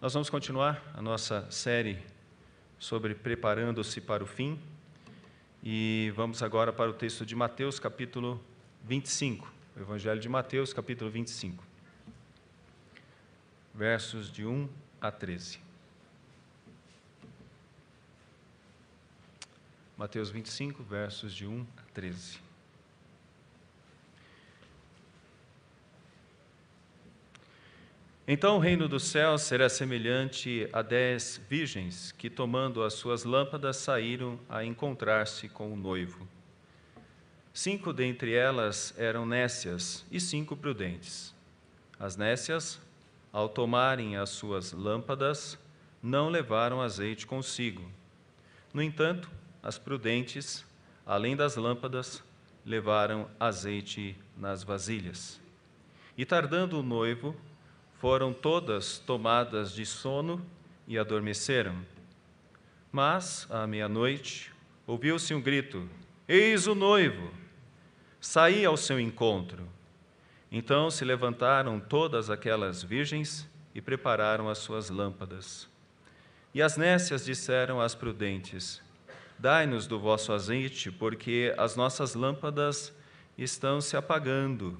Nós vamos continuar a nossa série sobre preparando-se para o fim e vamos agora para o texto de Mateus, capítulo 25. O Evangelho de Mateus, capítulo 25. Versos de 1 a 13. Mateus 25, versos de 1 a 13. Então o reino dos céus será semelhante a dez virgens que, tomando as suas lâmpadas, saíram a encontrar-se com o noivo. Cinco dentre elas eram nécias e cinco prudentes. As nécias, ao tomarem as suas lâmpadas, não levaram azeite consigo. No entanto, as prudentes, além das lâmpadas, levaram azeite nas vasilhas. E tardando o noivo, foram todas tomadas de sono e adormeceram. Mas, à meia-noite, ouviu-se um grito: Eis o noivo! Saí ao seu encontro. Então se levantaram todas aquelas virgens e prepararam as suas lâmpadas. E as nécias disseram às prudentes: Dai-nos do vosso azeite, porque as nossas lâmpadas estão se apagando.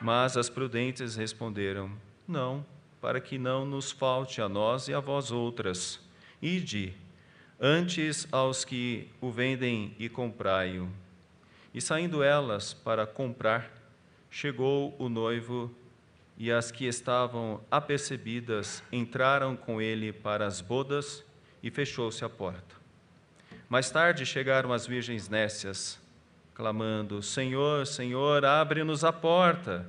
Mas as prudentes responderam: não, para que não nos falte a nós e a vós outras. Ide, antes aos que o vendem e comprai-o. E saindo elas para comprar, chegou o noivo, e as que estavam apercebidas entraram com ele para as bodas, e fechou-se a porta. Mais tarde chegaram as virgens nécias, clamando: Senhor, Senhor, abre-nos a porta.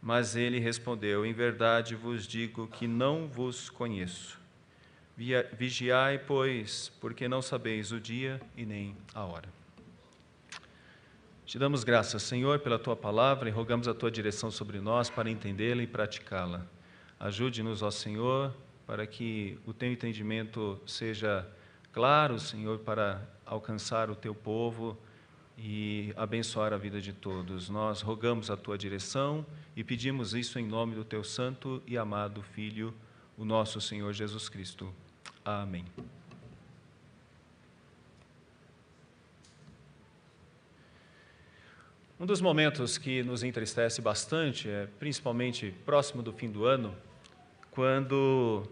Mas ele respondeu: Em verdade vos digo que não vos conheço. Vigiai, pois, porque não sabeis o dia e nem a hora. Te damos graças, Senhor, pela tua palavra e rogamos a tua direção sobre nós para entendê-la e praticá-la. Ajude-nos, ó Senhor, para que o teu entendimento seja claro, Senhor, para alcançar o teu povo e abençoar a vida de todos. Nós rogamos a tua direção e pedimos isso em nome do teu santo e amado Filho, o nosso Senhor Jesus Cristo. Amém. Um dos momentos que nos entristece bastante é principalmente próximo do fim do ano, quando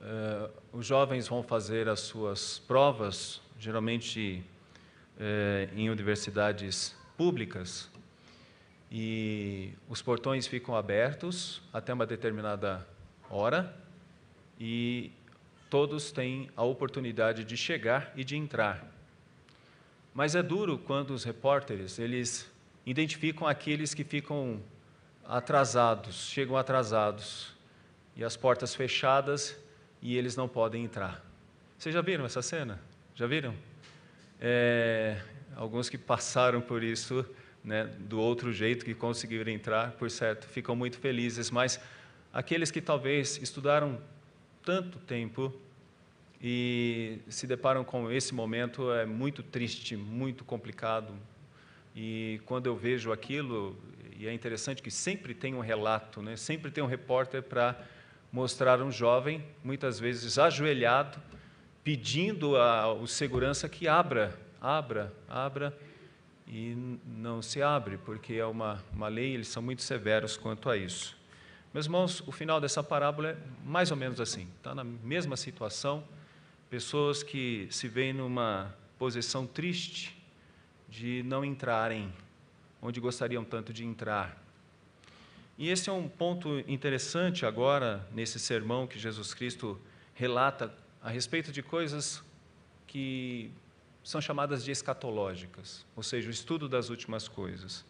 uh, os jovens vão fazer as suas provas, geralmente eh, em universidades públicas e os portões ficam abertos até uma determinada hora e todos têm a oportunidade de chegar e de entrar. Mas é duro quando os repórteres eles identificam aqueles que ficam atrasados, chegam atrasados e as portas fechadas e eles não podem entrar. Vocês já viram essa cena? Já viram? É, alguns que passaram por isso né, do outro jeito, que conseguiram entrar, por certo, ficam muito felizes, mas aqueles que talvez estudaram tanto tempo e se deparam com esse momento é muito triste, muito complicado. E quando eu vejo aquilo, e é interessante que sempre tem um relato, né? sempre tem um repórter para mostrar um jovem, muitas vezes ajoelhado, pedindo ao segurança que abra, abra, abra, e não se abre, porque é uma, uma lei, eles são muito severos quanto a isso. Meus irmãos, o final dessa parábola é mais ou menos assim, está na mesma situação, pessoas que se veem numa posição triste de não entrarem onde gostariam tanto de entrar. E esse é um ponto interessante agora, nesse sermão que Jesus Cristo relata a respeito de coisas que são chamadas de escatológicas, ou seja, o estudo das últimas coisas.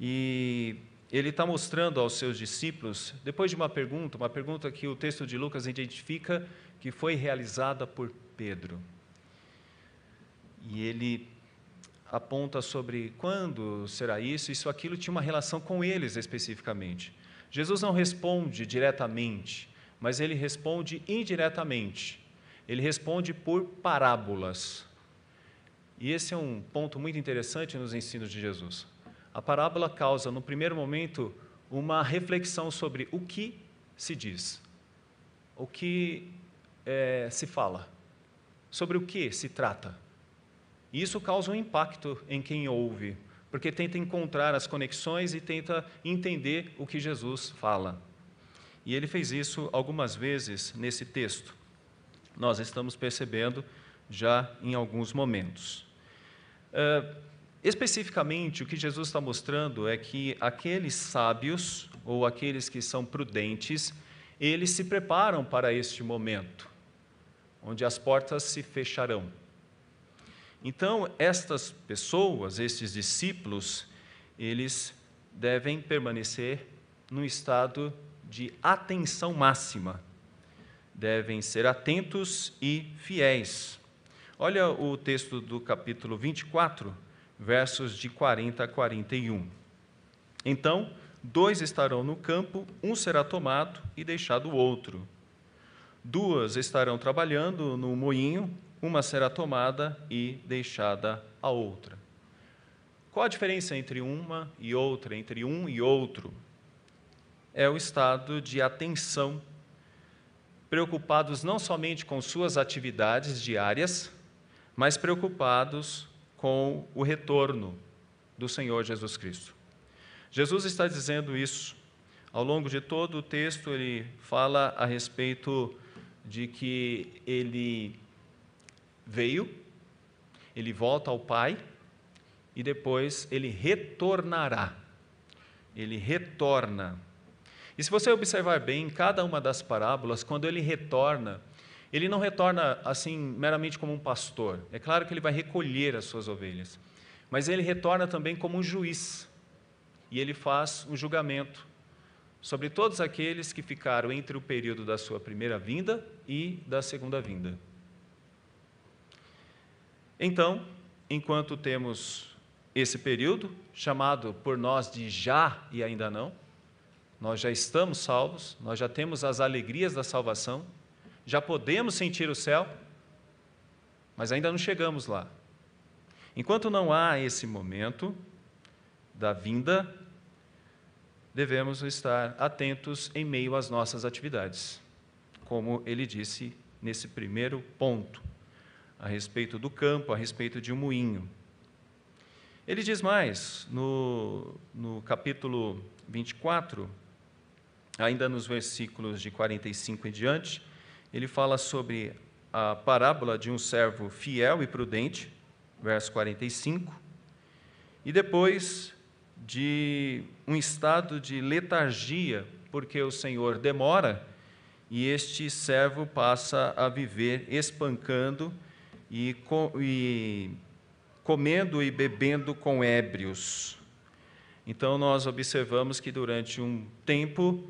E ele está mostrando aos seus discípulos, depois de uma pergunta, uma pergunta que o texto de Lucas identifica que foi realizada por Pedro. E ele aponta sobre quando será isso, isso, aquilo tinha uma relação com eles especificamente. Jesus não responde diretamente, mas ele responde indiretamente. Ele responde por parábolas. E esse é um ponto muito interessante nos ensinos de Jesus. A parábola causa, no primeiro momento, uma reflexão sobre o que se diz? O que é, se fala? Sobre o que se trata? E isso causa um impacto em quem ouve, porque tenta encontrar as conexões e tenta entender o que Jesus fala. E ele fez isso algumas vezes nesse texto. Nós estamos percebendo já em alguns momentos. Uh, especificamente, o que Jesus está mostrando é que aqueles sábios, ou aqueles que são prudentes, eles se preparam para este momento, onde as portas se fecharão. Então, estas pessoas, estes discípulos, eles devem permanecer num estado de atenção máxima. Devem ser atentos e fiéis. Olha o texto do capítulo 24, versos de 40 a 41. Então, dois estarão no campo, um será tomado e deixado o outro. Duas estarão trabalhando no moinho, uma será tomada e deixada a outra. Qual a diferença entre uma e outra, entre um e outro? É o estado de atenção, preocupados não somente com suas atividades diárias, mas preocupados com o retorno do Senhor Jesus Cristo. Jesus está dizendo isso. Ao longo de todo o texto, ele fala a respeito de que ele veio, ele volta ao Pai e depois ele retornará. Ele retorna. E se você observar bem, em cada uma das parábolas, quando ele retorna, ele não retorna assim meramente como um pastor. É claro que ele vai recolher as suas ovelhas, mas ele retorna também como um juiz. E ele faz um julgamento sobre todos aqueles que ficaram entre o período da sua primeira vinda e da segunda vinda. Então, enquanto temos esse período, chamado por nós de já e ainda não, nós já estamos salvos, nós já temos as alegrias da salvação, já podemos sentir o céu, mas ainda não chegamos lá. Enquanto não há esse momento da vinda, devemos estar atentos em meio às nossas atividades, como ele disse nesse primeiro ponto a respeito do campo, a respeito de um moinho. Ele diz mais, no, no capítulo 24, ainda nos versículos de 45 em diante, ele fala sobre a parábola de um servo fiel e prudente, verso 45, e depois de um estado de letargia, porque o Senhor demora, e este servo passa a viver espancando e, e comendo e bebendo com ébrios. Então nós observamos que durante um tempo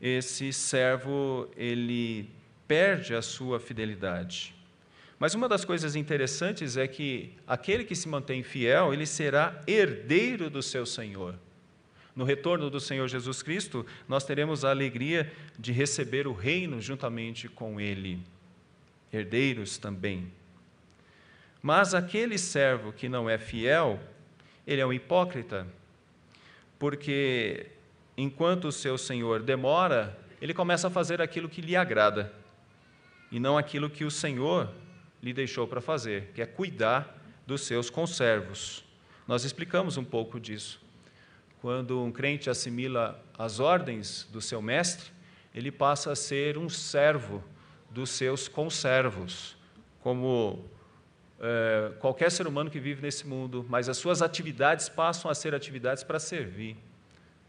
esse servo ele perde a sua fidelidade. Mas uma das coisas interessantes é que aquele que se mantém fiel, ele será herdeiro do seu Senhor. No retorno do Senhor Jesus Cristo, nós teremos a alegria de receber o reino juntamente com ele. Herdeiros também. Mas aquele servo que não é fiel, ele é um hipócrita, porque enquanto o seu senhor demora, ele começa a fazer aquilo que lhe agrada e não aquilo que o Senhor lhe deixou para fazer, que é cuidar dos seus conservos. Nós explicamos um pouco disso. Quando um crente assimila as ordens do seu mestre, ele passa a ser um servo dos seus conservos, como é, qualquer ser humano que vive nesse mundo, mas as suas atividades passam a ser atividades para servir.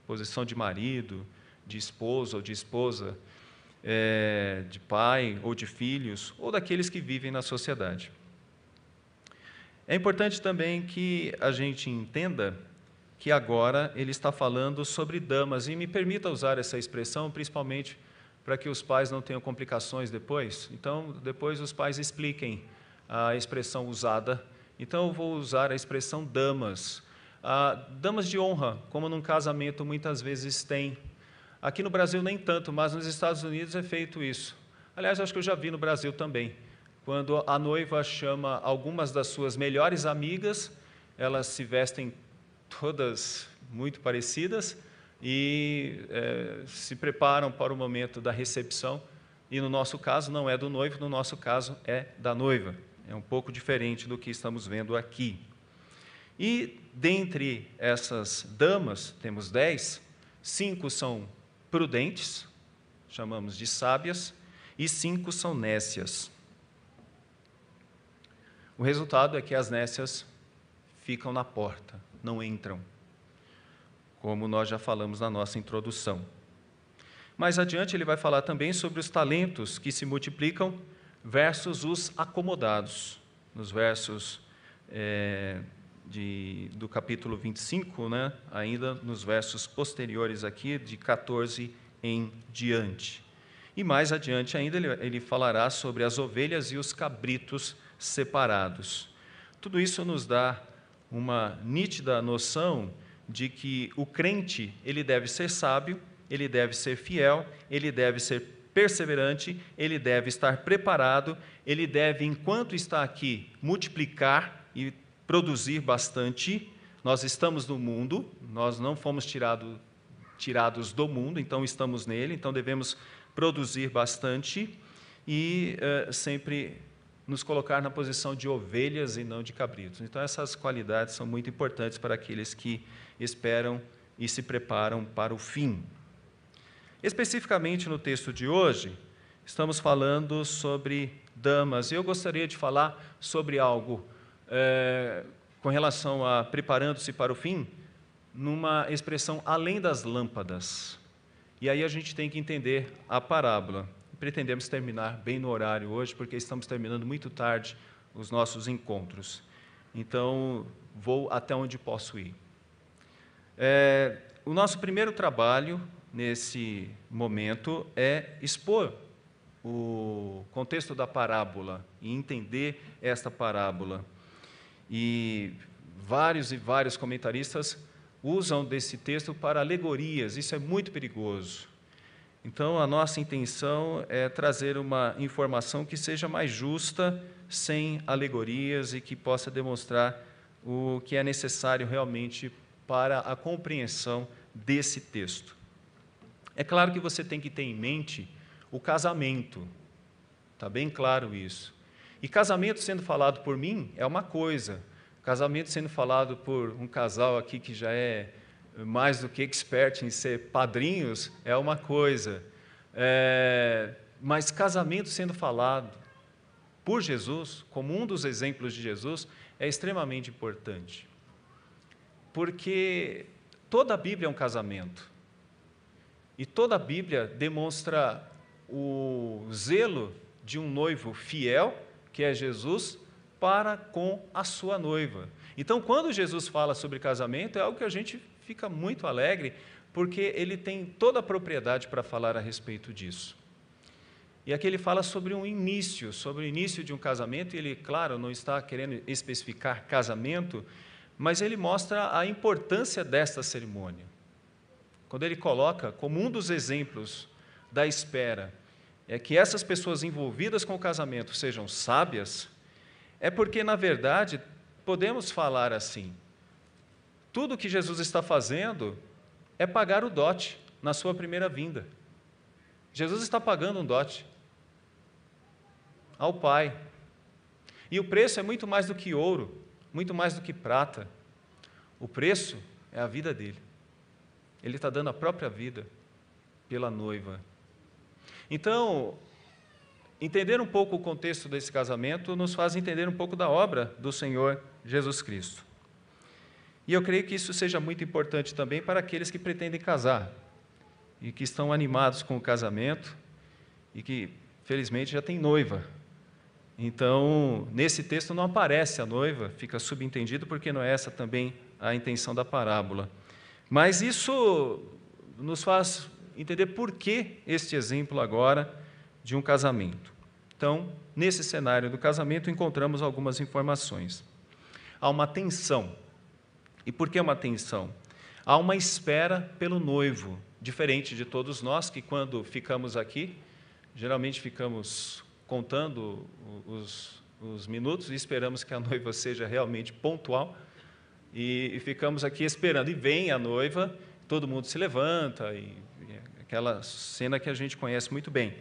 Posição de marido, de esposo ou de esposa, é, de pai ou de filhos, ou daqueles que vivem na sociedade. É importante também que a gente entenda que agora ele está falando sobre damas, e me permita usar essa expressão, principalmente para que os pais não tenham complicações depois. Então, depois os pais expliquem a expressão usada. Então, eu vou usar a expressão damas. Ah, damas de honra, como num casamento muitas vezes tem. Aqui no Brasil nem tanto, mas nos Estados Unidos é feito isso. Aliás, acho que eu já vi no Brasil também. Quando a noiva chama algumas das suas melhores amigas, elas se vestem todas muito parecidas, e é, se preparam para o momento da recepção. E no nosso caso não é do noivo, no nosso caso é da noiva. É um pouco diferente do que estamos vendo aqui. E dentre essas damas, temos dez, cinco são prudentes, chamamos de sábias, e cinco são nécias. O resultado é que as nécias ficam na porta, não entram, como nós já falamos na nossa introdução. Mais adiante, ele vai falar também sobre os talentos que se multiplicam versus os acomodados. Nos versos é, de, do capítulo 25, né, ainda nos versos posteriores aqui, de 14 em diante. E mais adiante ainda, ele, ele falará sobre as ovelhas e os cabritos separados. Tudo isso nos dá uma nítida noção de que o crente ele deve ser sábio, ele deve ser fiel, ele deve ser perseverante, ele deve estar preparado, ele deve, enquanto está aqui, multiplicar e produzir bastante. Nós estamos no mundo, nós não fomos tirado, tirados do mundo, então estamos nele, então devemos produzir bastante e uh, sempre nos colocar na posição de ovelhas e não de cabritos. Então, essas qualidades são muito importantes para aqueles que esperam e se preparam para o fim. Especificamente no texto de hoje, estamos falando sobre damas, eu gostaria de falar sobre algo é, com relação a preparando-se para o fim, numa expressão além das lâmpadas. E aí a gente tem que entender a parábola pretendemos terminar bem no horário hoje, porque estamos terminando muito tarde os nossos encontros. Então, vou até onde posso ir. É, o nosso primeiro trabalho nesse momento é expor o contexto da parábola e entender esta parábola. E vários e vários comentaristas usam desse texto para alegorias, isso é muito perigoso. Então, a nossa intenção é trazer uma informação que seja mais justa, sem alegorias e que possa demonstrar o que é necessário realmente para a compreensão desse texto. É claro que você tem que ter em mente o casamento, está bem claro isso. E casamento sendo falado por mim é uma coisa, casamento sendo falado por um casal aqui que já é mais do que expert em ser padrinhos, é uma coisa. É, mas casamento sendo falado por Jesus, como um dos exemplos de Jesus, é extremamente importante. Porque toda a Bíblia é um casamento. E toda a Bíblia demonstra o zelo de um noivo fiel, que é Jesus, para com a sua noiva. Então, quando Jesus fala sobre casamento, é algo que a gente fica muito alegre, porque ele tem toda a propriedade para falar a respeito disso. E aqui ele fala sobre um início, sobre o início de um casamento, e ele, claro, não está querendo especificar casamento, mas ele mostra a importância desta cerimônia. Quando ele coloca como um dos exemplos da espera, é que essas pessoas envolvidas com o casamento sejam sábias, é porque, na verdade, podemos falar assim: tudo que Jesus está fazendo é pagar o dote na sua primeira vinda. Jesus está pagando um dote ao Pai. E o preço é muito mais do que ouro, muito mais do que prata. O preço é a vida dele. Ele está dando a própria vida pela noiva. Então, entender um pouco o contexto desse casamento nos faz entender um pouco da obra do Senhor Jesus Cristo. E eu creio que isso seja muito importante também para aqueles que pretendem casar e que estão animados com o casamento e que, felizmente, já tem noiva. Então, nesse texto não aparece a noiva, fica subentendido porque não é essa também a intenção da parábola. Mas isso nos faz entender por que este exemplo agora de um casamento. Então, nesse cenário do casamento, encontramos algumas informações. Há uma tensão e por que uma tensão? Há uma espera pelo noivo, diferente de todos nós que, quando ficamos aqui, geralmente ficamos contando os, os minutos e esperamos que a noiva seja realmente pontual. E, e ficamos aqui esperando. E vem a noiva, todo mundo se levanta, e, aquela cena que a gente conhece muito bem.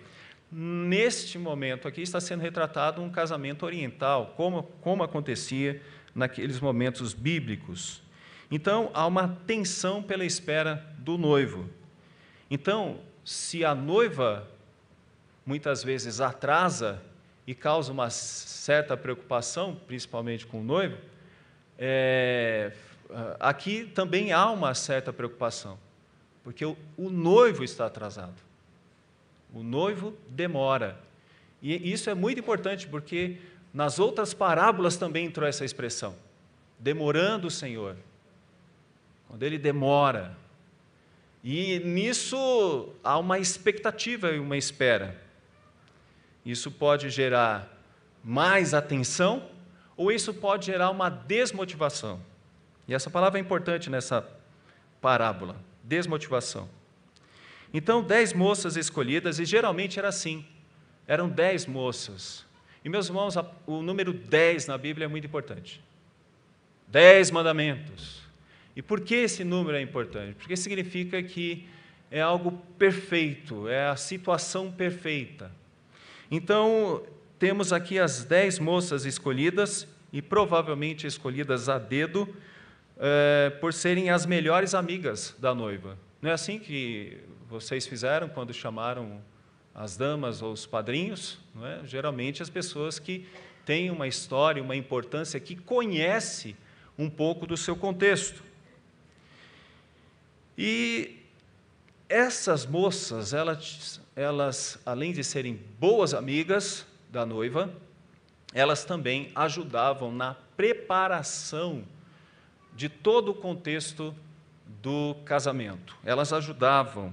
Neste momento aqui está sendo retratado um casamento oriental, como, como acontecia naqueles momentos bíblicos. Então, há uma tensão pela espera do noivo. Então, se a noiva muitas vezes atrasa e causa uma certa preocupação, principalmente com o noivo, é, aqui também há uma certa preocupação, porque o, o noivo está atrasado. O noivo demora. E isso é muito importante, porque nas outras parábolas também entrou essa expressão: demorando o Senhor. Quando ele demora. E nisso há uma expectativa e uma espera. Isso pode gerar mais atenção ou isso pode gerar uma desmotivação. E essa palavra é importante nessa parábola: desmotivação. Então, dez moças escolhidas, e geralmente era assim: eram dez moças. E, meus irmãos, o número dez na Bíblia é muito importante. Dez mandamentos. E por que esse número é importante? Porque significa que é algo perfeito, é a situação perfeita. Então, temos aqui as dez moças escolhidas, e provavelmente escolhidas a dedo, é, por serem as melhores amigas da noiva. Não é assim que vocês fizeram quando chamaram as damas ou os padrinhos? É? Geralmente as pessoas que têm uma história, uma importância, que conhece um pouco do seu contexto. E essas moças, elas, elas, além de serem boas amigas da noiva, elas também ajudavam na preparação de todo o contexto do casamento. Elas ajudavam,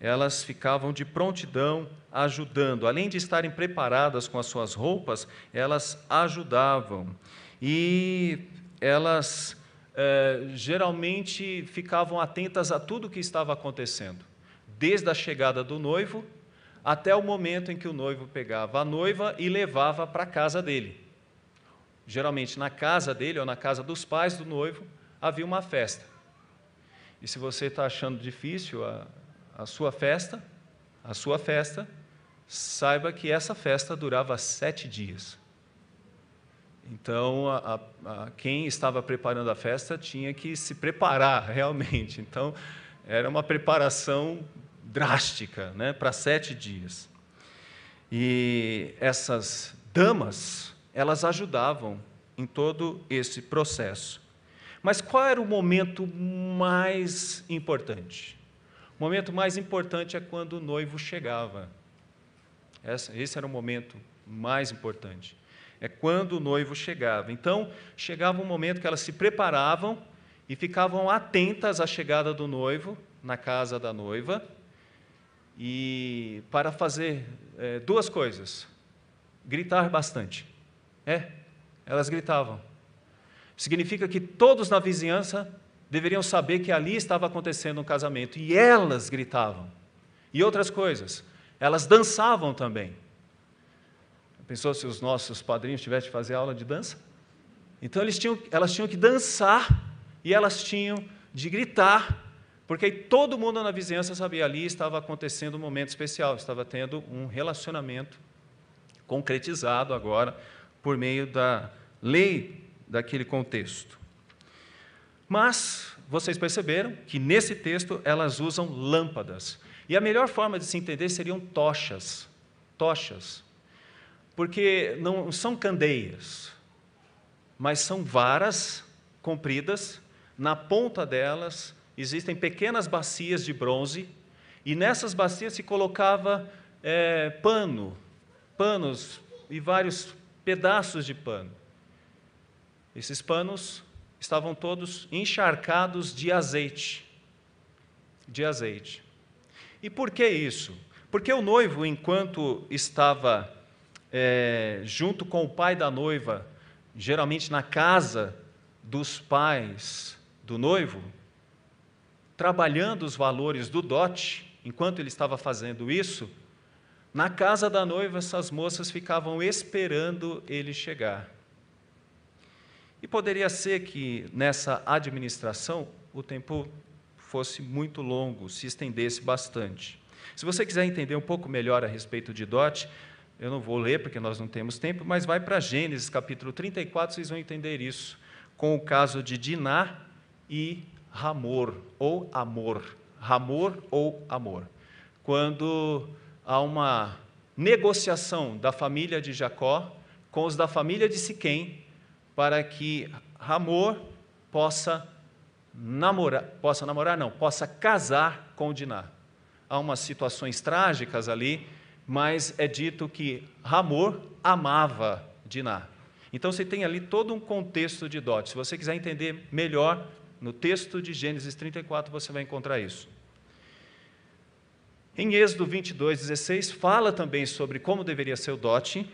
elas ficavam de prontidão ajudando. Além de estarem preparadas com as suas roupas, elas ajudavam. E elas eh, geralmente ficavam atentas a tudo o que estava acontecendo, desde a chegada do noivo até o momento em que o noivo pegava a noiva e levava para a casa dele. Geralmente na casa dele ou na casa dos pais do noivo havia uma festa. E se você está achando difícil a, a sua festa, a sua festa, saiba que essa festa durava sete dias. Então, a, a, quem estava preparando a festa tinha que se preparar realmente. Então, era uma preparação drástica, né, para sete dias. E essas damas, elas ajudavam em todo esse processo. Mas qual era o momento mais importante? O momento mais importante é quando o noivo chegava. Esse era o momento mais importante. É quando o noivo chegava. Então, chegava um momento que elas se preparavam e ficavam atentas à chegada do noivo na casa da noiva e para fazer é, duas coisas: gritar bastante. É, elas gritavam. Significa que todos na vizinhança deveriam saber que ali estava acontecendo um casamento e elas gritavam. E outras coisas, elas dançavam também. Pensou se os nossos padrinhos tivessem que fazer aula de dança? Então tinham, elas tinham que dançar e elas tinham de gritar porque todo mundo na vizinhança sabia ali estava acontecendo um momento especial, estava tendo um relacionamento concretizado agora por meio da lei daquele contexto. Mas vocês perceberam que nesse texto elas usam lâmpadas. E a melhor forma de se entender seriam tochas. Tochas. Porque não são candeias, mas são varas compridas, na ponta delas existem pequenas bacias de bronze, e nessas bacias se colocava é, pano, panos e vários pedaços de pano. Esses panos estavam todos encharcados de azeite. De azeite. E por que isso? Porque o noivo, enquanto estava é, junto com o pai da noiva, geralmente na casa dos pais do noivo, trabalhando os valores do dote, enquanto ele estava fazendo isso, na casa da noiva essas moças ficavam esperando ele chegar. E poderia ser que nessa administração o tempo fosse muito longo, se estendesse bastante. Se você quiser entender um pouco melhor a respeito de dote, eu não vou ler porque nós não temos tempo, mas vai para Gênesis capítulo 34, vocês vão entender isso, com o caso de Diná e Ramor, ou Amor. Ramor ou Amor. Quando há uma negociação da família de Jacó com os da família de Siquém, para que Ramor possa namorar, possa namorar não, possa casar com Diná. Há umas situações trágicas ali, mas é dito que Ramor amava Diná. Então você tem ali todo um contexto de dote. Se você quiser entender melhor, no texto de Gênesis 34 você vai encontrar isso. Em Êxodo 22, 16, fala também sobre como deveria ser o dote.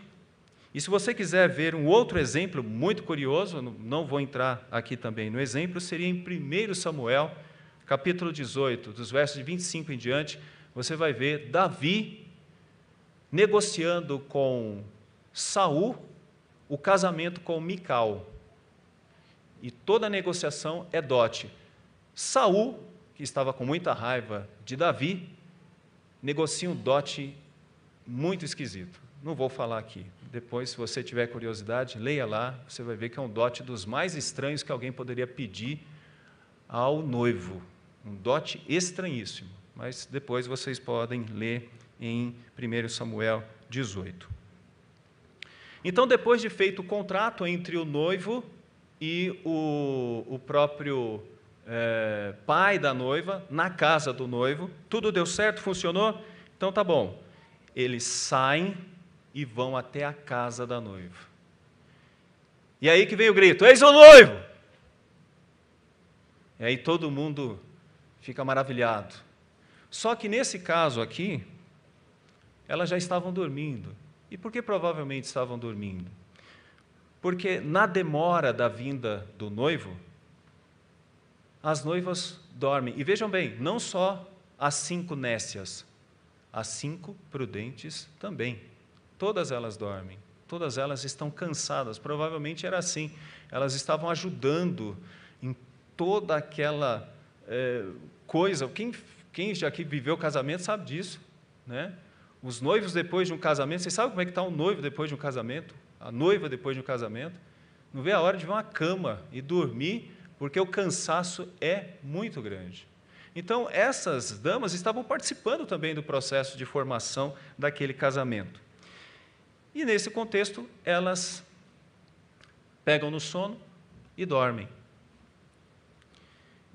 E se você quiser ver um outro exemplo muito curioso, não vou entrar aqui também no exemplo, seria em 1 Samuel, capítulo 18, dos versos de 25 em diante, você vai ver Davi negociando com Saul o casamento com Mical. E toda a negociação é dote. Saul, que estava com muita raiva de Davi, negocia um dote muito esquisito. Não vou falar aqui. Depois, se você tiver curiosidade, leia lá, você vai ver que é um dote dos mais estranhos que alguém poderia pedir ao noivo. Um dote estranhíssimo. Mas depois vocês podem ler em 1 Samuel 18. Então, depois de feito o contrato entre o noivo e o, o próprio é, pai da noiva, na casa do noivo. Tudo deu certo, funcionou? Então tá bom. Eles saem e vão até a casa da noiva. E aí que vem o grito: Eis o noivo! E aí todo mundo fica maravilhado. Só que nesse caso aqui, elas já estavam dormindo. E por que provavelmente estavam dormindo? Porque na demora da vinda do noivo, as noivas dormem. E vejam bem, não só as cinco nécias, as cinco prudentes também. Todas elas dormem, todas elas estão cansadas. Provavelmente era assim. Elas estavam ajudando em toda aquela é, coisa. Quem, quem já aqui viveu casamento sabe disso. Né? Os noivos depois de um casamento, vocês sabem como é que está um noivo depois de um casamento? A noiva depois de um casamento? Não vê a hora de ver uma cama e dormir porque o cansaço é muito grande. Então, essas damas estavam participando também do processo de formação daquele casamento. E nesse contexto, elas pegam no sono e dormem.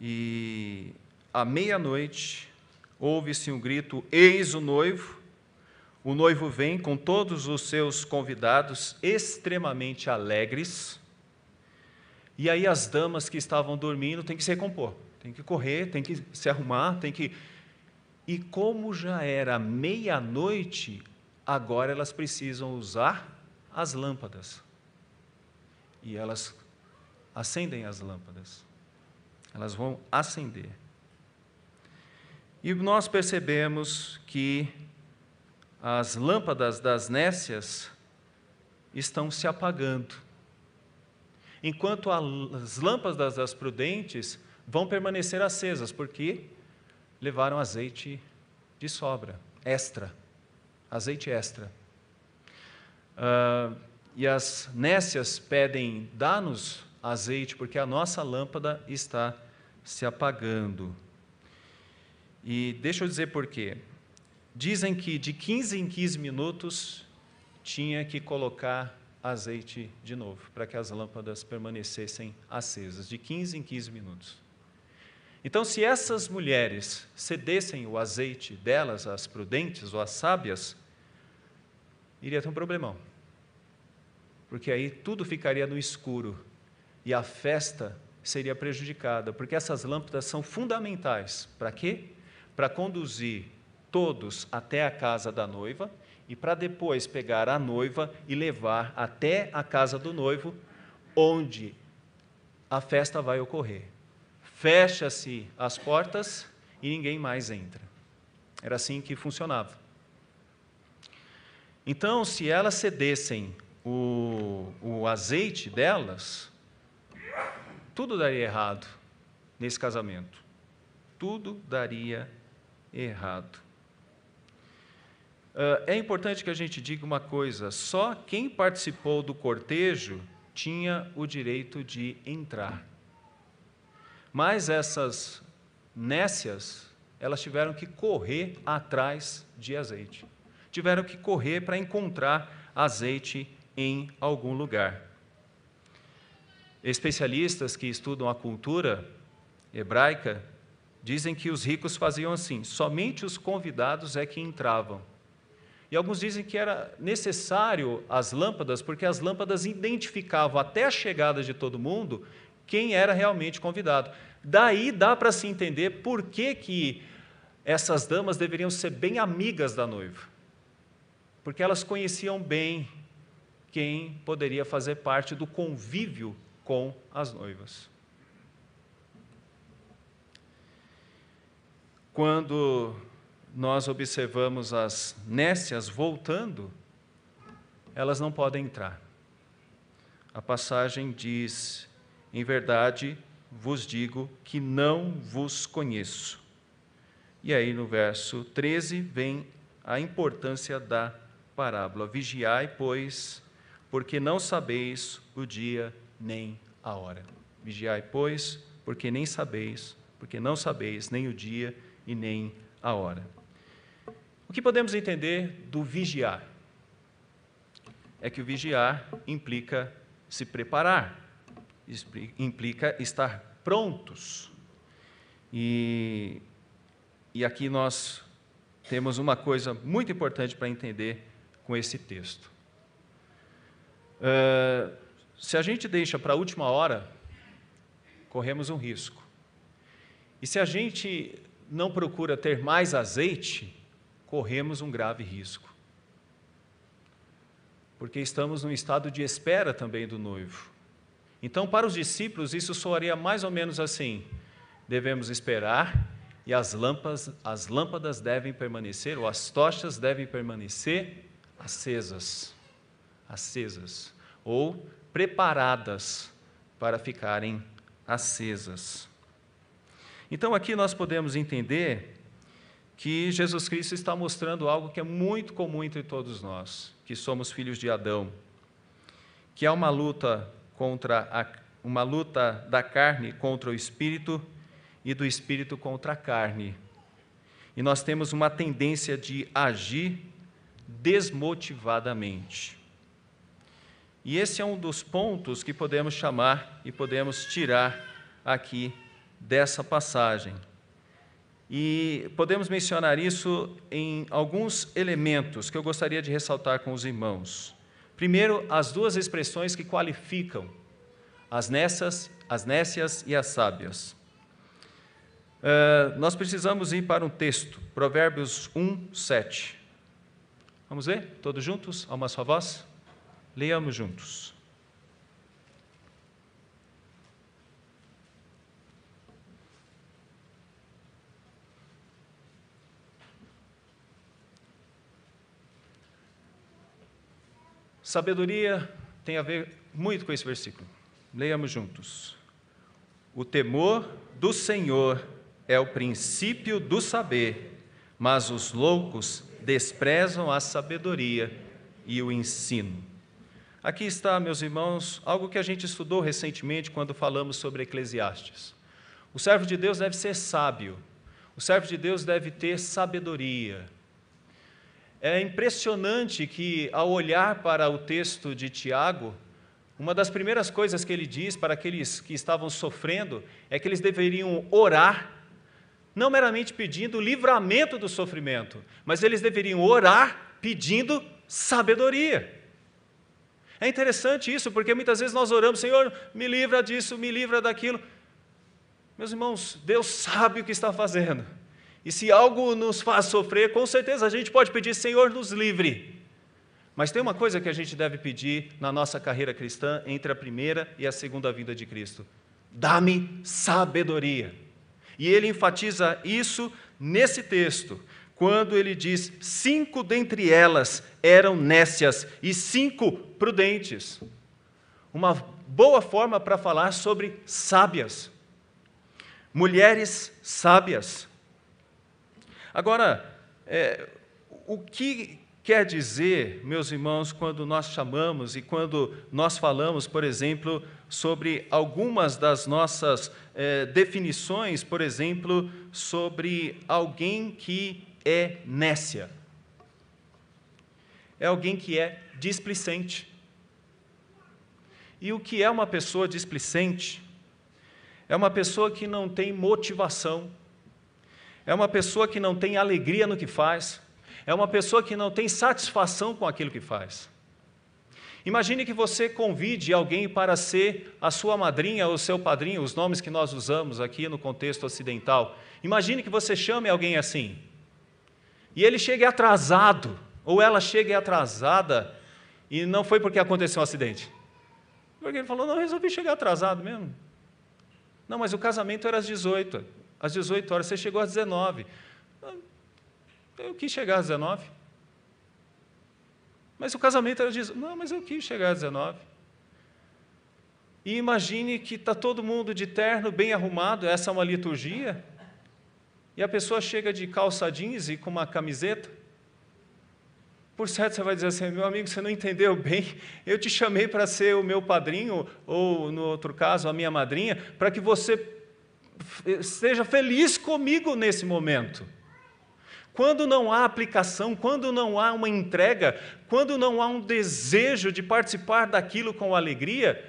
E à meia-noite, ouve-se um grito: Eis o noivo. O noivo vem com todos os seus convidados extremamente alegres e aí as damas que estavam dormindo têm que se recompor, têm que correr, têm que se arrumar, têm que. E como já era meia-noite, agora elas precisam usar as lâmpadas. E elas acendem as lâmpadas. Elas vão acender. E nós percebemos que as lâmpadas das nécias estão se apagando enquanto as lâmpadas das prudentes vão permanecer acesas, porque levaram azeite de sobra, extra, azeite extra. Uh, e as nécias pedem, dá-nos azeite, porque a nossa lâmpada está se apagando. E deixa eu dizer por quê. Dizem que de 15 em 15 minutos tinha que colocar azeite de novo, para que as lâmpadas permanecessem acesas, de 15 em 15 minutos. Então, se essas mulheres cedessem o azeite delas, as prudentes ou as sábias, iria ter um problemão. Porque aí tudo ficaria no escuro e a festa seria prejudicada, porque essas lâmpadas são fundamentais. Para quê? Para conduzir todos até a casa da noiva e para depois pegar a noiva e levar até a casa do noivo, onde a festa vai ocorrer. Fecha-se as portas e ninguém mais entra. Era assim que funcionava. Então, se elas cedessem o, o azeite delas, tudo daria errado nesse casamento. tudo daria errado. Uh, é importante que a gente diga uma coisa: só quem participou do cortejo tinha o direito de entrar. Mas essas nécias, elas tiveram que correr atrás de azeite. Tiveram que correr para encontrar azeite em algum lugar. Especialistas que estudam a cultura hebraica dizem que os ricos faziam assim: somente os convidados é que entravam. E alguns dizem que era necessário as lâmpadas, porque as lâmpadas identificavam até a chegada de todo mundo quem era realmente convidado. Daí dá para se entender por que, que essas damas deveriam ser bem amigas da noiva. Porque elas conheciam bem quem poderia fazer parte do convívio com as noivas. Quando nós observamos as nécias voltando, elas não podem entrar. A passagem diz: Em verdade vos digo que não vos conheço. E aí no verso 13 vem a importância da parábola: Vigiai, pois, porque não sabeis o dia nem a hora. Vigiai, pois, porque nem sabeis, porque não sabeis nem o dia e nem a hora. O que podemos entender do vigiar? É que o vigiar implica se preparar, implica estar prontos. E, e aqui nós temos uma coisa muito importante para entender com esse texto. Uh, se a gente deixa para a última hora, corremos um risco. E se a gente não procura ter mais azeite, corremos um grave risco. Porque estamos num estado de espera também do noivo. Então, para os discípulos, isso soaria mais ou menos assim: devemos esperar e as lâmpadas, as lâmpadas devem permanecer, ou as tochas devem permanecer acesas, acesas, ou preparadas para ficarem acesas. Então, aqui nós podemos entender que Jesus Cristo está mostrando algo que é muito comum entre todos nós, que somos filhos de Adão, que há uma luta contra a, uma luta da carne contra o espírito e do espírito contra a carne. E nós temos uma tendência de agir desmotivadamente. E esse é um dos pontos que podemos chamar e podemos tirar aqui dessa passagem. E podemos mencionar isso em alguns elementos que eu gostaria de ressaltar com os irmãos. Primeiro, as duas expressões que qualificam as nécias, as nécias e as sábias. Uh, nós precisamos ir para um texto, Provérbios 1, 7. Vamos ver? Todos juntos? A uma só voz? Leamos juntos. Sabedoria tem a ver muito com esse versículo. Leiamos juntos. O temor do Senhor é o princípio do saber, mas os loucos desprezam a sabedoria e o ensino. Aqui está, meus irmãos, algo que a gente estudou recentemente quando falamos sobre Eclesiastes. O servo de Deus deve ser sábio, o servo de Deus deve ter sabedoria, é impressionante que, ao olhar para o texto de Tiago, uma das primeiras coisas que ele diz para aqueles que estavam sofrendo é que eles deveriam orar, não meramente pedindo livramento do sofrimento, mas eles deveriam orar pedindo sabedoria. É interessante isso, porque muitas vezes nós oramos, Senhor, me livra disso, me livra daquilo. Meus irmãos, Deus sabe o que está fazendo. E se algo nos faz sofrer, com certeza a gente pode pedir, Senhor, nos livre. Mas tem uma coisa que a gente deve pedir na nossa carreira cristã entre a primeira e a segunda vinda de Cristo: dá-me sabedoria. E ele enfatiza isso nesse texto, quando ele diz: cinco dentre elas eram nécias e cinco prudentes. Uma boa forma para falar sobre sábias. mulheres sábias. Agora, é, o que quer dizer, meus irmãos, quando nós chamamos e quando nós falamos, por exemplo, sobre algumas das nossas é, definições, por exemplo, sobre alguém que é nécia? É alguém que é displicente. E o que é uma pessoa displicente? É uma pessoa que não tem motivação, é uma pessoa que não tem alegria no que faz, é uma pessoa que não tem satisfação com aquilo que faz. Imagine que você convide alguém para ser a sua madrinha ou seu padrinho, os nomes que nós usamos aqui no contexto ocidental. Imagine que você chame alguém assim, e ele chegue atrasado, ou ela chegue atrasada, e não foi porque aconteceu um acidente. Porque ele falou, não, resolvi chegar atrasado mesmo. Não, mas o casamento era às 18, às 18 horas, você chegou às 19. Eu quis chegar às 19. Mas o casamento era 18. Não, mas eu quis chegar às 19. E imagine que está todo mundo de terno, bem arrumado, essa é uma liturgia, e a pessoa chega de calça jeans e com uma camiseta. Por certo, você vai dizer assim, meu amigo, você não entendeu bem, eu te chamei para ser o meu padrinho, ou, no outro caso, a minha madrinha, para que você seja feliz comigo nesse momento. Quando não há aplicação, quando não há uma entrega, quando não há um desejo de participar daquilo com alegria,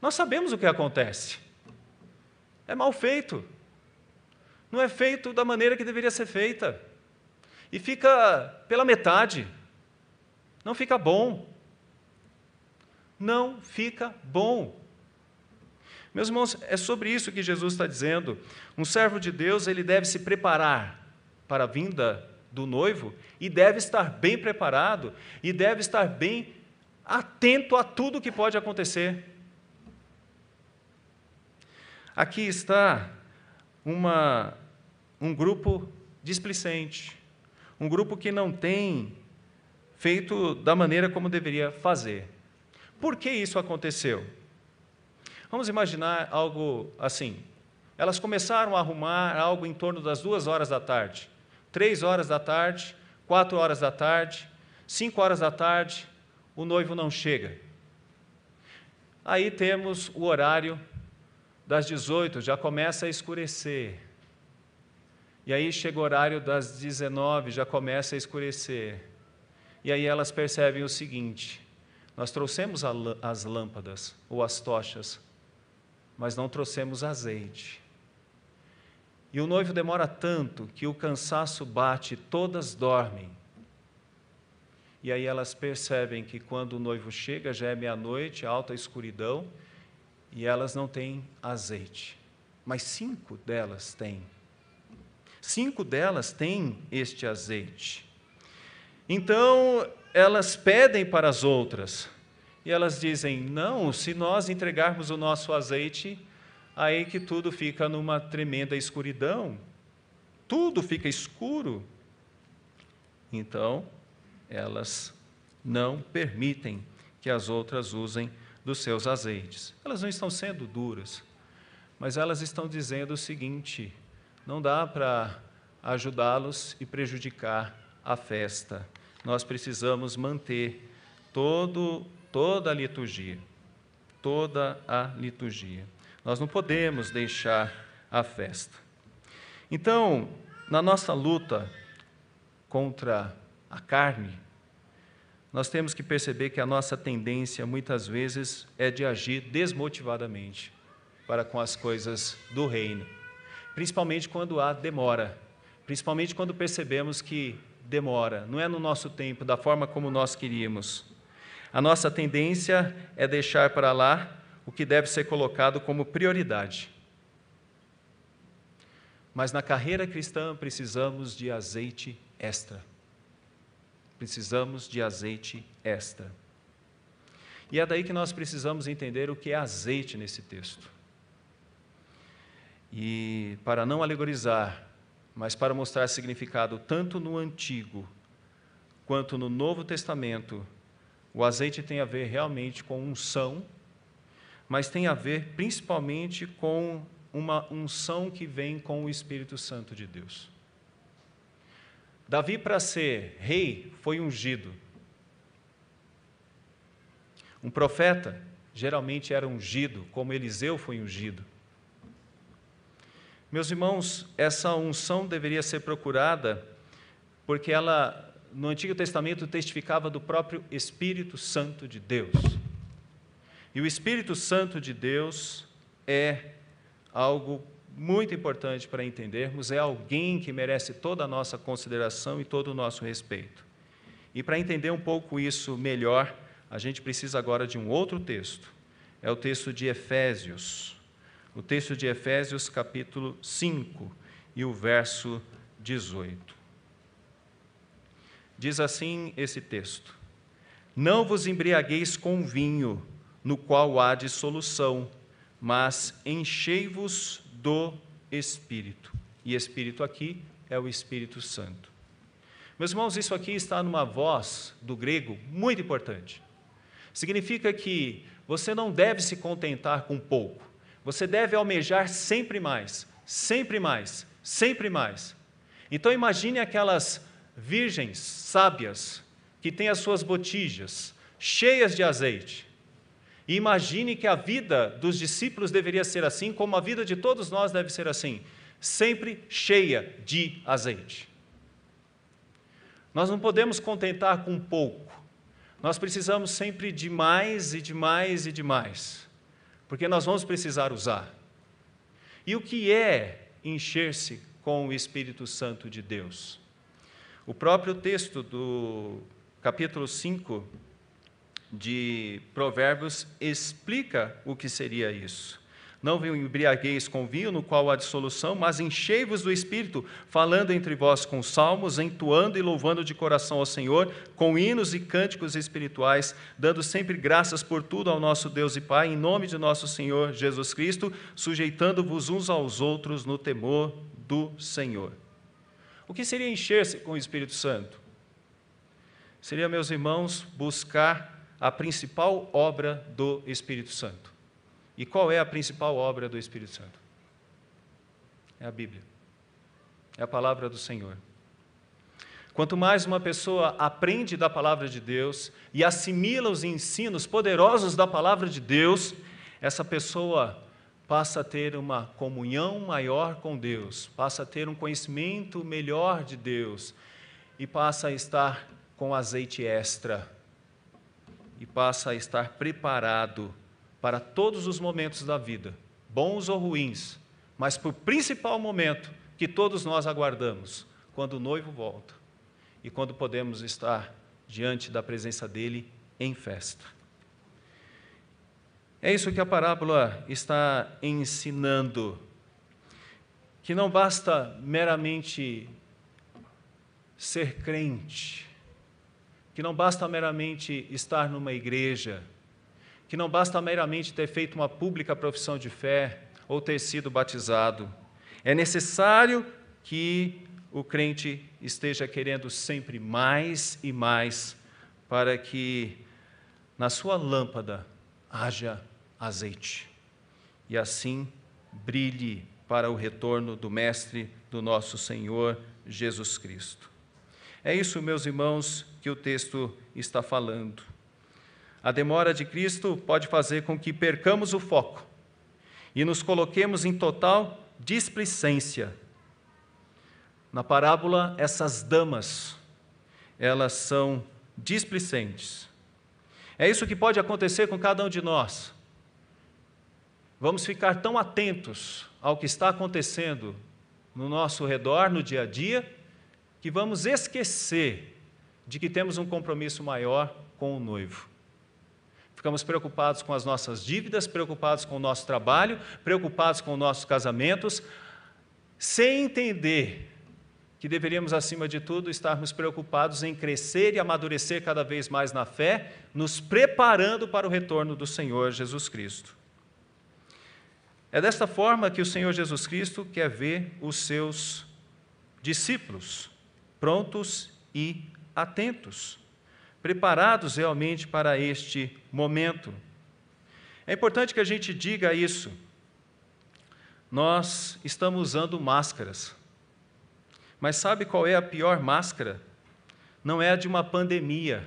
nós sabemos o que acontece. É mal feito. Não é feito da maneira que deveria ser feita. E fica pela metade. Não fica bom. Não fica bom. Meus irmãos, é sobre isso que Jesus está dizendo. Um servo de Deus, ele deve se preparar para a vinda do noivo e deve estar bem preparado e deve estar bem atento a tudo que pode acontecer. Aqui está uma, um grupo displicente, um grupo que não tem feito da maneira como deveria fazer. Por que isso aconteceu? Vamos imaginar algo assim. Elas começaram a arrumar algo em torno das duas horas da tarde. Três horas da tarde, quatro horas da tarde, cinco horas da tarde, o noivo não chega. Aí temos o horário das 18, já começa a escurecer. E aí chega o horário das 19, já começa a escurecer. E aí elas percebem o seguinte: nós trouxemos as lâmpadas ou as tochas, mas não trouxemos azeite. E o noivo demora tanto que o cansaço bate, todas dormem. E aí elas percebem que quando o noivo chega, já é meia-noite, alta escuridão, e elas não têm azeite. Mas cinco delas têm. Cinco delas têm este azeite. Então, elas pedem para as outras, e elas dizem: não, se nós entregarmos o nosso azeite, aí que tudo fica numa tremenda escuridão, tudo fica escuro. Então, elas não permitem que as outras usem dos seus azeites. Elas não estão sendo duras, mas elas estão dizendo o seguinte: não dá para ajudá-los e prejudicar a festa nós precisamos manter todo, toda a liturgia. Toda a liturgia. Nós não podemos deixar a festa. Então, na nossa luta contra a carne, nós temos que perceber que a nossa tendência muitas vezes é de agir desmotivadamente para com as coisas do reino, principalmente quando há demora, principalmente quando percebemos que demora, não é no nosso tempo, da forma como nós queríamos. A nossa tendência é deixar para lá o que deve ser colocado como prioridade. Mas na carreira cristã precisamos de azeite extra. Precisamos de azeite extra. E é daí que nós precisamos entender o que é azeite nesse texto. E para não alegorizar mas para mostrar significado tanto no Antigo quanto no Novo Testamento, o azeite tem a ver realmente com unção, mas tem a ver principalmente com uma unção que vem com o Espírito Santo de Deus. Davi, para ser rei, foi ungido. Um profeta geralmente era ungido, como Eliseu foi ungido. Meus irmãos, essa unção deveria ser procurada porque ela, no Antigo Testamento, testificava do próprio Espírito Santo de Deus. E o Espírito Santo de Deus é algo muito importante para entendermos, é alguém que merece toda a nossa consideração e todo o nosso respeito. E para entender um pouco isso melhor, a gente precisa agora de um outro texto. É o texto de Efésios. O texto de Efésios, capítulo 5, e o verso 18. Diz assim esse texto: Não vos embriagueis com vinho, no qual há dissolução, mas enchei-vos do Espírito. E Espírito aqui é o Espírito Santo. Meus irmãos, isso aqui está numa voz do grego muito importante. Significa que você não deve se contentar com pouco. Você deve almejar sempre mais, sempre mais, sempre mais. Então imagine aquelas virgens sábias que têm as suas botijas cheias de azeite. E imagine que a vida dos discípulos deveria ser assim, como a vida de todos nós deve ser assim, sempre cheia de azeite. Nós não podemos contentar com pouco. Nós precisamos sempre de mais e de mais e de mais, porque nós vamos precisar usar. E o que é encher-se com o Espírito Santo de Deus? O próprio texto do capítulo 5 de Provérbios explica o que seria isso. Não vos embriagueis com vinho, no qual há dissolução, mas enchei-vos do Espírito, falando entre vós com salmos, entoando e louvando de coração ao Senhor, com hinos e cânticos espirituais, dando sempre graças por tudo ao nosso Deus e Pai, em nome de nosso Senhor Jesus Cristo, sujeitando-vos uns aos outros no temor do Senhor. O que seria encher-se com o Espírito Santo? Seria, meus irmãos, buscar a principal obra do Espírito Santo. E qual é a principal obra do Espírito Santo? É a Bíblia. É a palavra do Senhor. Quanto mais uma pessoa aprende da palavra de Deus e assimila os ensinos poderosos da palavra de Deus, essa pessoa passa a ter uma comunhão maior com Deus, passa a ter um conhecimento melhor de Deus e passa a estar com azeite extra e passa a estar preparado para todos os momentos da vida, bons ou ruins, mas para o principal momento que todos nós aguardamos, quando o noivo volta e quando podemos estar diante da presença dele em festa. É isso que a parábola está ensinando. Que não basta meramente ser crente, que não basta meramente estar numa igreja, que não basta meramente ter feito uma pública profissão de fé ou ter sido batizado. É necessário que o crente esteja querendo sempre mais e mais para que na sua lâmpada haja azeite e assim brilhe para o retorno do Mestre, do nosso Senhor Jesus Cristo. É isso, meus irmãos, que o texto está falando. A demora de Cristo pode fazer com que percamos o foco e nos coloquemos em total displicência. Na parábola, essas damas, elas são displicentes. É isso que pode acontecer com cada um de nós. Vamos ficar tão atentos ao que está acontecendo no nosso redor, no dia a dia, que vamos esquecer de que temos um compromisso maior com o noivo. Ficamos preocupados com as nossas dívidas, preocupados com o nosso trabalho, preocupados com os nossos casamentos, sem entender que deveríamos, acima de tudo, estarmos preocupados em crescer e amadurecer cada vez mais na fé, nos preparando para o retorno do Senhor Jesus Cristo. É desta forma que o Senhor Jesus Cristo quer ver os seus discípulos prontos e atentos, preparados realmente para este momento. É importante que a gente diga isso. nós estamos usando máscaras. Mas sabe qual é a pior máscara? Não é a de uma pandemia.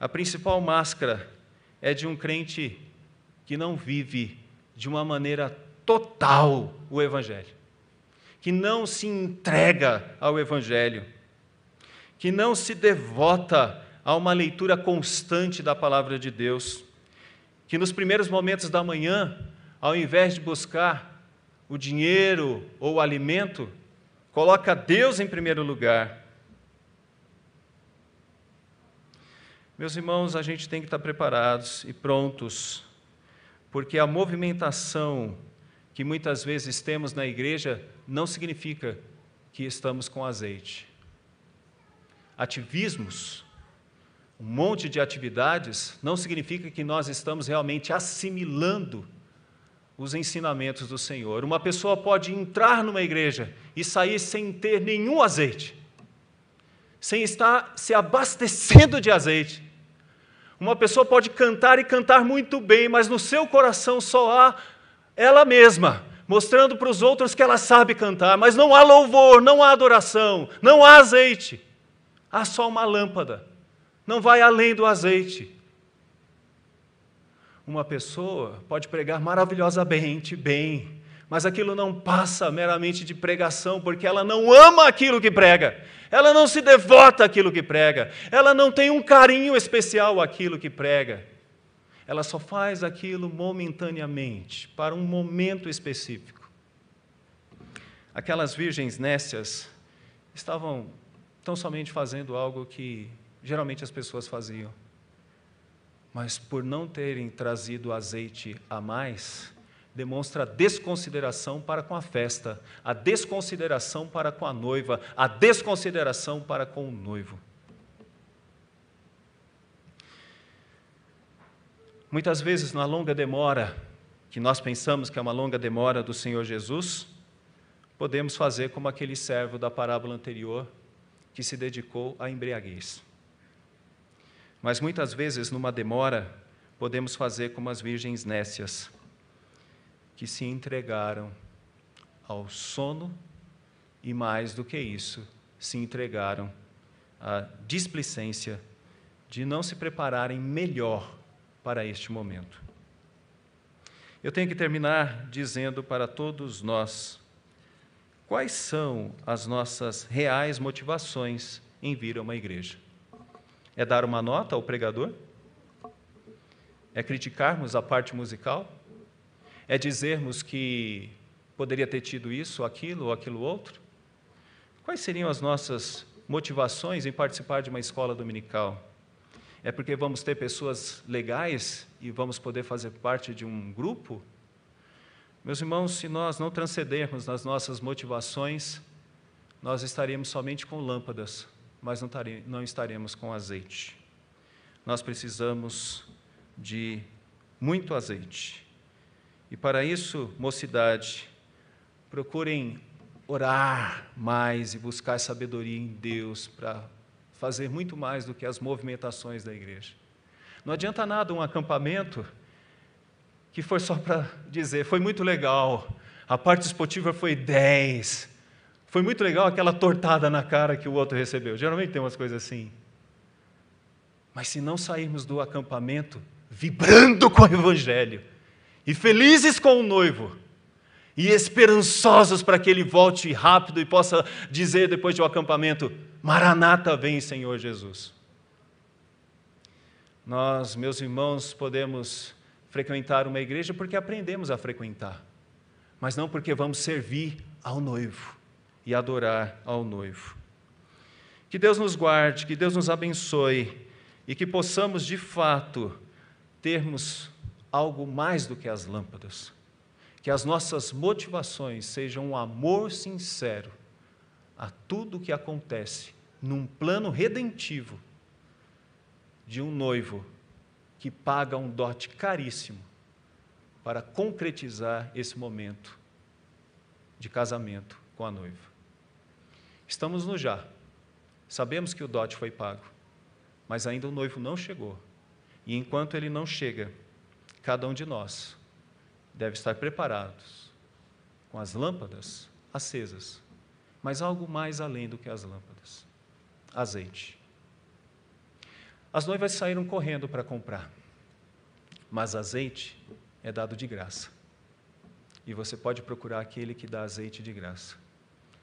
A principal máscara é de um crente que não vive de uma maneira total o Evangelho, que não se entrega ao Evangelho, que não se devota a uma leitura constante da palavra de Deus, que nos primeiros momentos da manhã, ao invés de buscar o dinheiro ou o alimento, coloca Deus em primeiro lugar. Meus irmãos, a gente tem que estar preparados e prontos, porque a movimentação que muitas vezes temos na igreja não significa que estamos com azeite. Ativismos, um monte de atividades, não significa que nós estamos realmente assimilando os ensinamentos do Senhor. Uma pessoa pode entrar numa igreja e sair sem ter nenhum azeite, sem estar se abastecendo de azeite. Uma pessoa pode cantar e cantar muito bem, mas no seu coração só há ela mesma, mostrando para os outros que ela sabe cantar, mas não há louvor, não há adoração, não há azeite. Há só uma lâmpada. Não vai além do azeite. Uma pessoa pode pregar maravilhosamente bem, mas aquilo não passa meramente de pregação, porque ela não ama aquilo que prega, ela não se devota àquilo que prega, ela não tem um carinho especial àquilo que prega. Ela só faz aquilo momentaneamente, para um momento específico. Aquelas virgens nécias estavam tão somente fazendo algo que geralmente as pessoas faziam mas por não terem trazido azeite a mais, demonstra desconsideração para com a festa, a desconsideração para com a noiva, a desconsideração para com o noivo. Muitas vezes, na longa demora, que nós pensamos que é uma longa demora do Senhor Jesus, podemos fazer como aquele servo da parábola anterior que se dedicou à embriaguez. Mas muitas vezes, numa demora, podemos fazer como as virgens nécias, que se entregaram ao sono e, mais do que isso, se entregaram à displicência de não se prepararem melhor para este momento. Eu tenho que terminar dizendo para todos nós quais são as nossas reais motivações em vir a uma igreja. É dar uma nota ao pregador? É criticarmos a parte musical? É dizermos que poderia ter tido isso, aquilo ou aquilo outro? Quais seriam as nossas motivações em participar de uma escola dominical? É porque vamos ter pessoas legais e vamos poder fazer parte de um grupo? Meus irmãos, se nós não transcendermos nas nossas motivações, nós estaríamos somente com lâmpadas, mas não estaremos com azeite. Nós precisamos de muito azeite. E para isso, mocidade, procurem orar mais e buscar sabedoria em Deus para fazer muito mais do que as movimentações da igreja. Não adianta nada um acampamento que for só para dizer, foi muito legal, a parte esportiva foi 10, foi muito legal aquela tortada na cara que o outro recebeu. Geralmente tem umas coisas assim. Mas se não sairmos do acampamento vibrando com o Evangelho, e felizes com o noivo, e esperançosos para que ele volte rápido e possa dizer depois do acampamento: Maranata, vem, Senhor Jesus. Nós, meus irmãos, podemos frequentar uma igreja porque aprendemos a frequentar, mas não porque vamos servir ao noivo e adorar ao noivo. Que Deus nos guarde, que Deus nos abençoe e que possamos de fato termos algo mais do que as lâmpadas. Que as nossas motivações sejam um amor sincero a tudo o que acontece num plano redentivo de um noivo que paga um dote caríssimo para concretizar esse momento de casamento com a noiva. Estamos no já. Sabemos que o dote foi pago, mas ainda o noivo não chegou. E enquanto ele não chega, cada um de nós deve estar preparados com as lâmpadas acesas, mas algo mais além do que as lâmpadas: azeite. As noivas saíram correndo para comprar, mas azeite é dado de graça. E você pode procurar aquele que dá azeite de graça.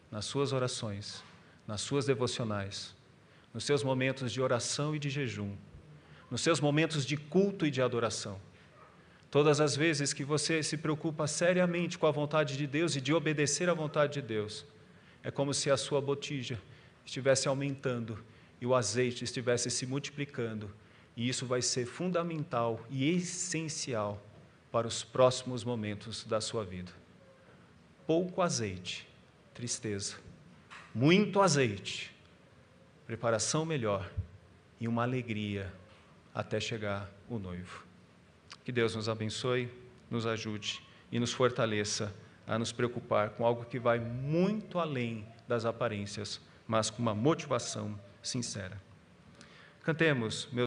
Nas suas orações, nas suas devocionais, nos seus momentos de oração e de jejum, nos seus momentos de culto e de adoração. Todas as vezes que você se preocupa seriamente com a vontade de Deus e de obedecer à vontade de Deus, é como se a sua botija estivesse aumentando e o azeite estivesse se multiplicando, e isso vai ser fundamental e essencial para os próximos momentos da sua vida. Pouco azeite, tristeza. Muito azeite, preparação melhor e uma alegria até chegar o noivo. Que Deus nos abençoe, nos ajude e nos fortaleça a nos preocupar com algo que vai muito além das aparências, mas com uma motivação sincera. Cantemos, meu